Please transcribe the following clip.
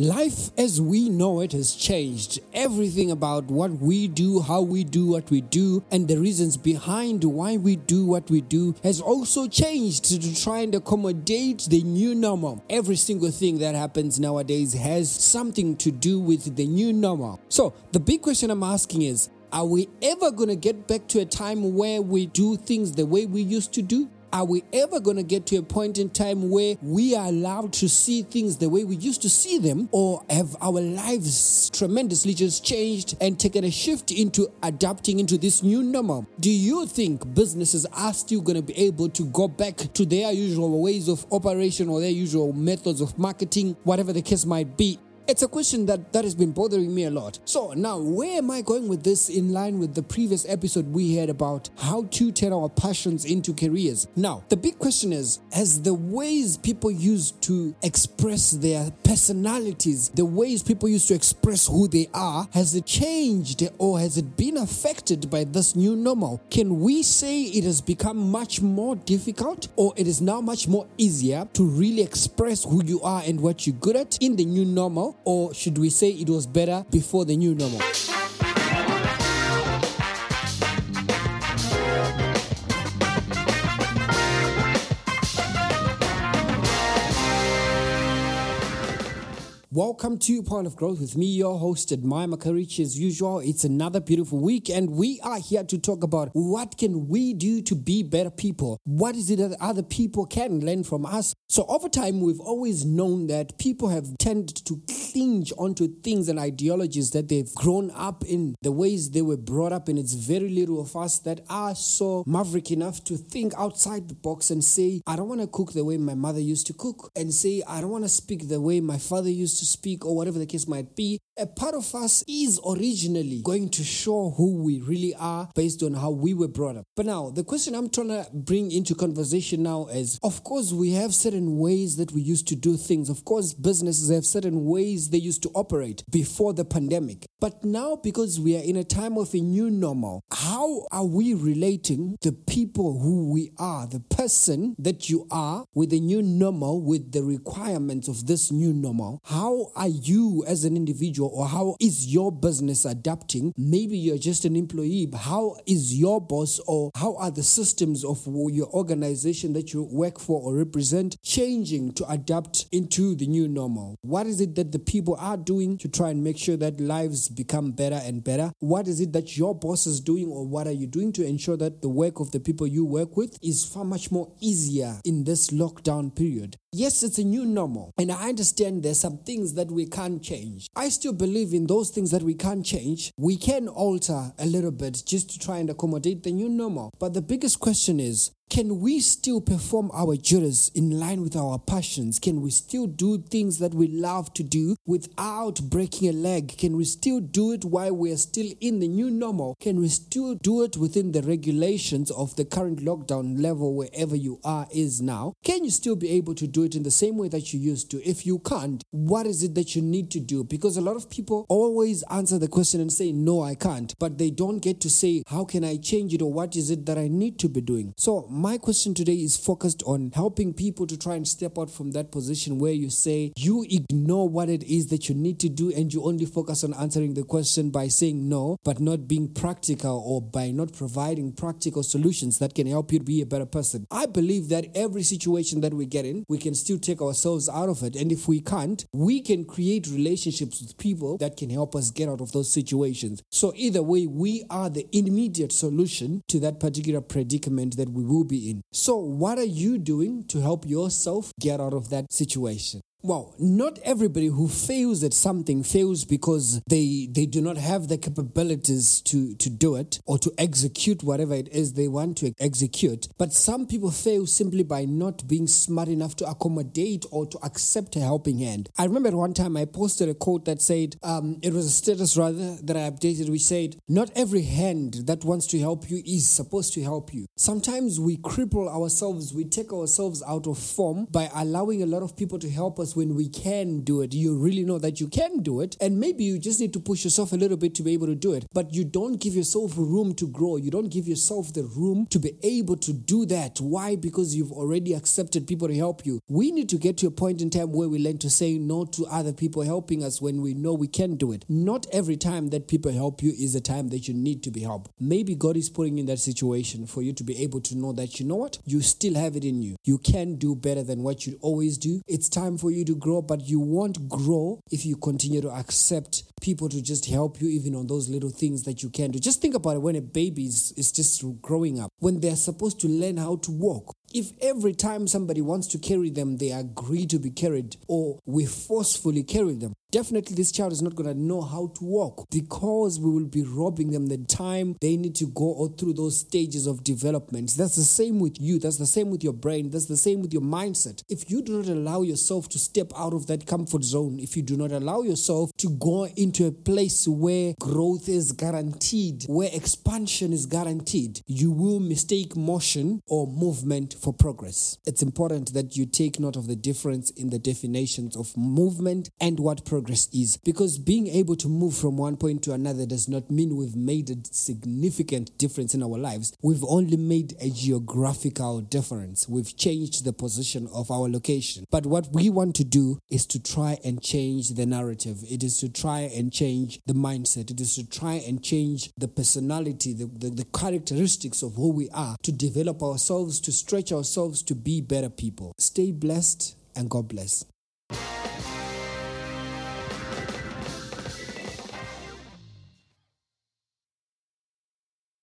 Life as we know it has changed. Everything about what we do, how we do what we do, and the reasons behind why we do what we do has also changed to try and accommodate the new normal. Every single thing that happens nowadays has something to do with the new normal. So, the big question I'm asking is are we ever going to get back to a time where we do things the way we used to do? Are we ever going to get to a point in time where we are allowed to see things the way we used to see them? Or have our lives tremendously just changed and taken a shift into adapting into this new normal? Do you think businesses are still going to be able to go back to their usual ways of operation or their usual methods of marketing, whatever the case might be? It's a question that, that has been bothering me a lot. So, now where am I going with this in line with the previous episode we had about how to turn our passions into careers? Now, the big question is Has the ways people use to express their personalities, the ways people used to express who they are, has it changed or has it been affected by this new normal? Can we say it has become much more difficult or it is now much more easier to really express who you are and what you're good at in the new normal? Or should we say it was better before the new normal? Welcome to Point of Growth with me, your host, Admire Makarichi. As usual, it's another beautiful week, and we are here to talk about what can we do to be better people. What is it that other people can learn from us? So over time, we've always known that people have tended to cling onto things and ideologies that they've grown up in, the ways they were brought up, and it's very little of us that are so maverick enough to think outside the box and say, I don't want to cook the way my mother used to cook, and say, I don't want to speak the way my father used to speak or whatever the case might be, a part of us is originally going to show who we really are based on how we were brought up. But now, the question I'm trying to bring into conversation now is of course, we have certain ways that we used to do things. Of course, businesses have certain ways they used to operate before the pandemic. But now, because we are in a time of a new normal, how are we relating the people who we are, the person that you are, with the new normal, with the requirements of this new normal? How are you as an individual or how is your business adapting? Maybe you're just an employee, but how is your boss or how are the systems of your organization that you work for or represent changing to adapt into the new normal? What is it that the people are doing to try and make sure that lives become better and better? What is it that your boss is doing or what are you doing to ensure that the work of the people you work with is far much more easier in this lockdown period? Yes, it's a new normal, and I understand there's some things that we can't change. I still believe in those things that we can't change. We can alter a little bit just to try and accommodate the new normal. But the biggest question is can we still perform our duties in line with our passions? Can we still do things that we love to do without breaking a leg? Can we still do it while we are still in the new normal? Can we still do it within the regulations of the current lockdown level wherever you are is now? Can you still be able to do it in the same way that you used to? If you can't, what is it that you need to do? Because a lot of people always answer the question and say, No, I can't. But they don't get to say, How can I change it or what is it that I need to be doing? So, my question today is focused on helping people to try and step out from that position where you say you ignore what it is that you need to do and you only focus on answering the question by saying no, but not being practical or by not providing practical solutions that can help you be a better person. I believe that every situation that we get in, we can still take ourselves out of it. And if we can't, we can create relationships with people that can help us get out of those situations. So, either way, we are the immediate solution to that particular predicament that we will be in. So, what are you doing to help yourself get out of that situation? Well, not everybody who fails at something fails because they they do not have the capabilities to to do it or to execute whatever it is they want to execute. But some people fail simply by not being smart enough to accommodate or to accept a helping hand. I remember one time I posted a quote that said, um, it was a status rather that I updated, which said, "Not every hand that wants to help you is supposed to help you." Sometimes we cripple ourselves, we take ourselves out of form by allowing a lot of people to help us us when we can do it. You really know that you can do it. And maybe you just need to push yourself a little bit to be able to do it. But you don't give yourself room to grow. You don't give yourself the room to be able to do that. Why? Because you've already accepted people to help you. We need to get to a point in time where we learn to say no to other people helping us when we know we can do it. Not every time that people help you is a time that you need to be helped. Maybe God is putting in that situation for you to be able to know that you know what? You still have it in you. You can do better than what you always do. It's time for you to grow, but you won't grow if you continue to accept people to just help you even on those little things that you can do. Just think about it when a baby is, is just growing up, when they're supposed to learn how to walk. If every time somebody wants to carry them, they agree to be carried or we forcefully carry them, definitely this child is not going to know how to walk because we will be robbing them the time they need to go through those stages of development. That's the same with you. That's the same with your brain. That's the same with your mindset. If you do not allow yourself to step out of that comfort zone, if you do not allow yourself to go into a place where growth is guaranteed, where expansion is guaranteed, you will mistake motion or movement for progress. It's important that you take note of the difference in the definitions of movement and what progress is. Because being able to move from one point to another does not mean we've made a significant difference in our lives. We've only made a geographical difference. We've changed the position of our location. But what we want to do is to try and change the narrative. It is to try and change the mindset. It is to try and change the personality, the, the, the characteristics of who we are, to develop ourselves, to stretch ourselves to be better people. Stay blessed and God bless.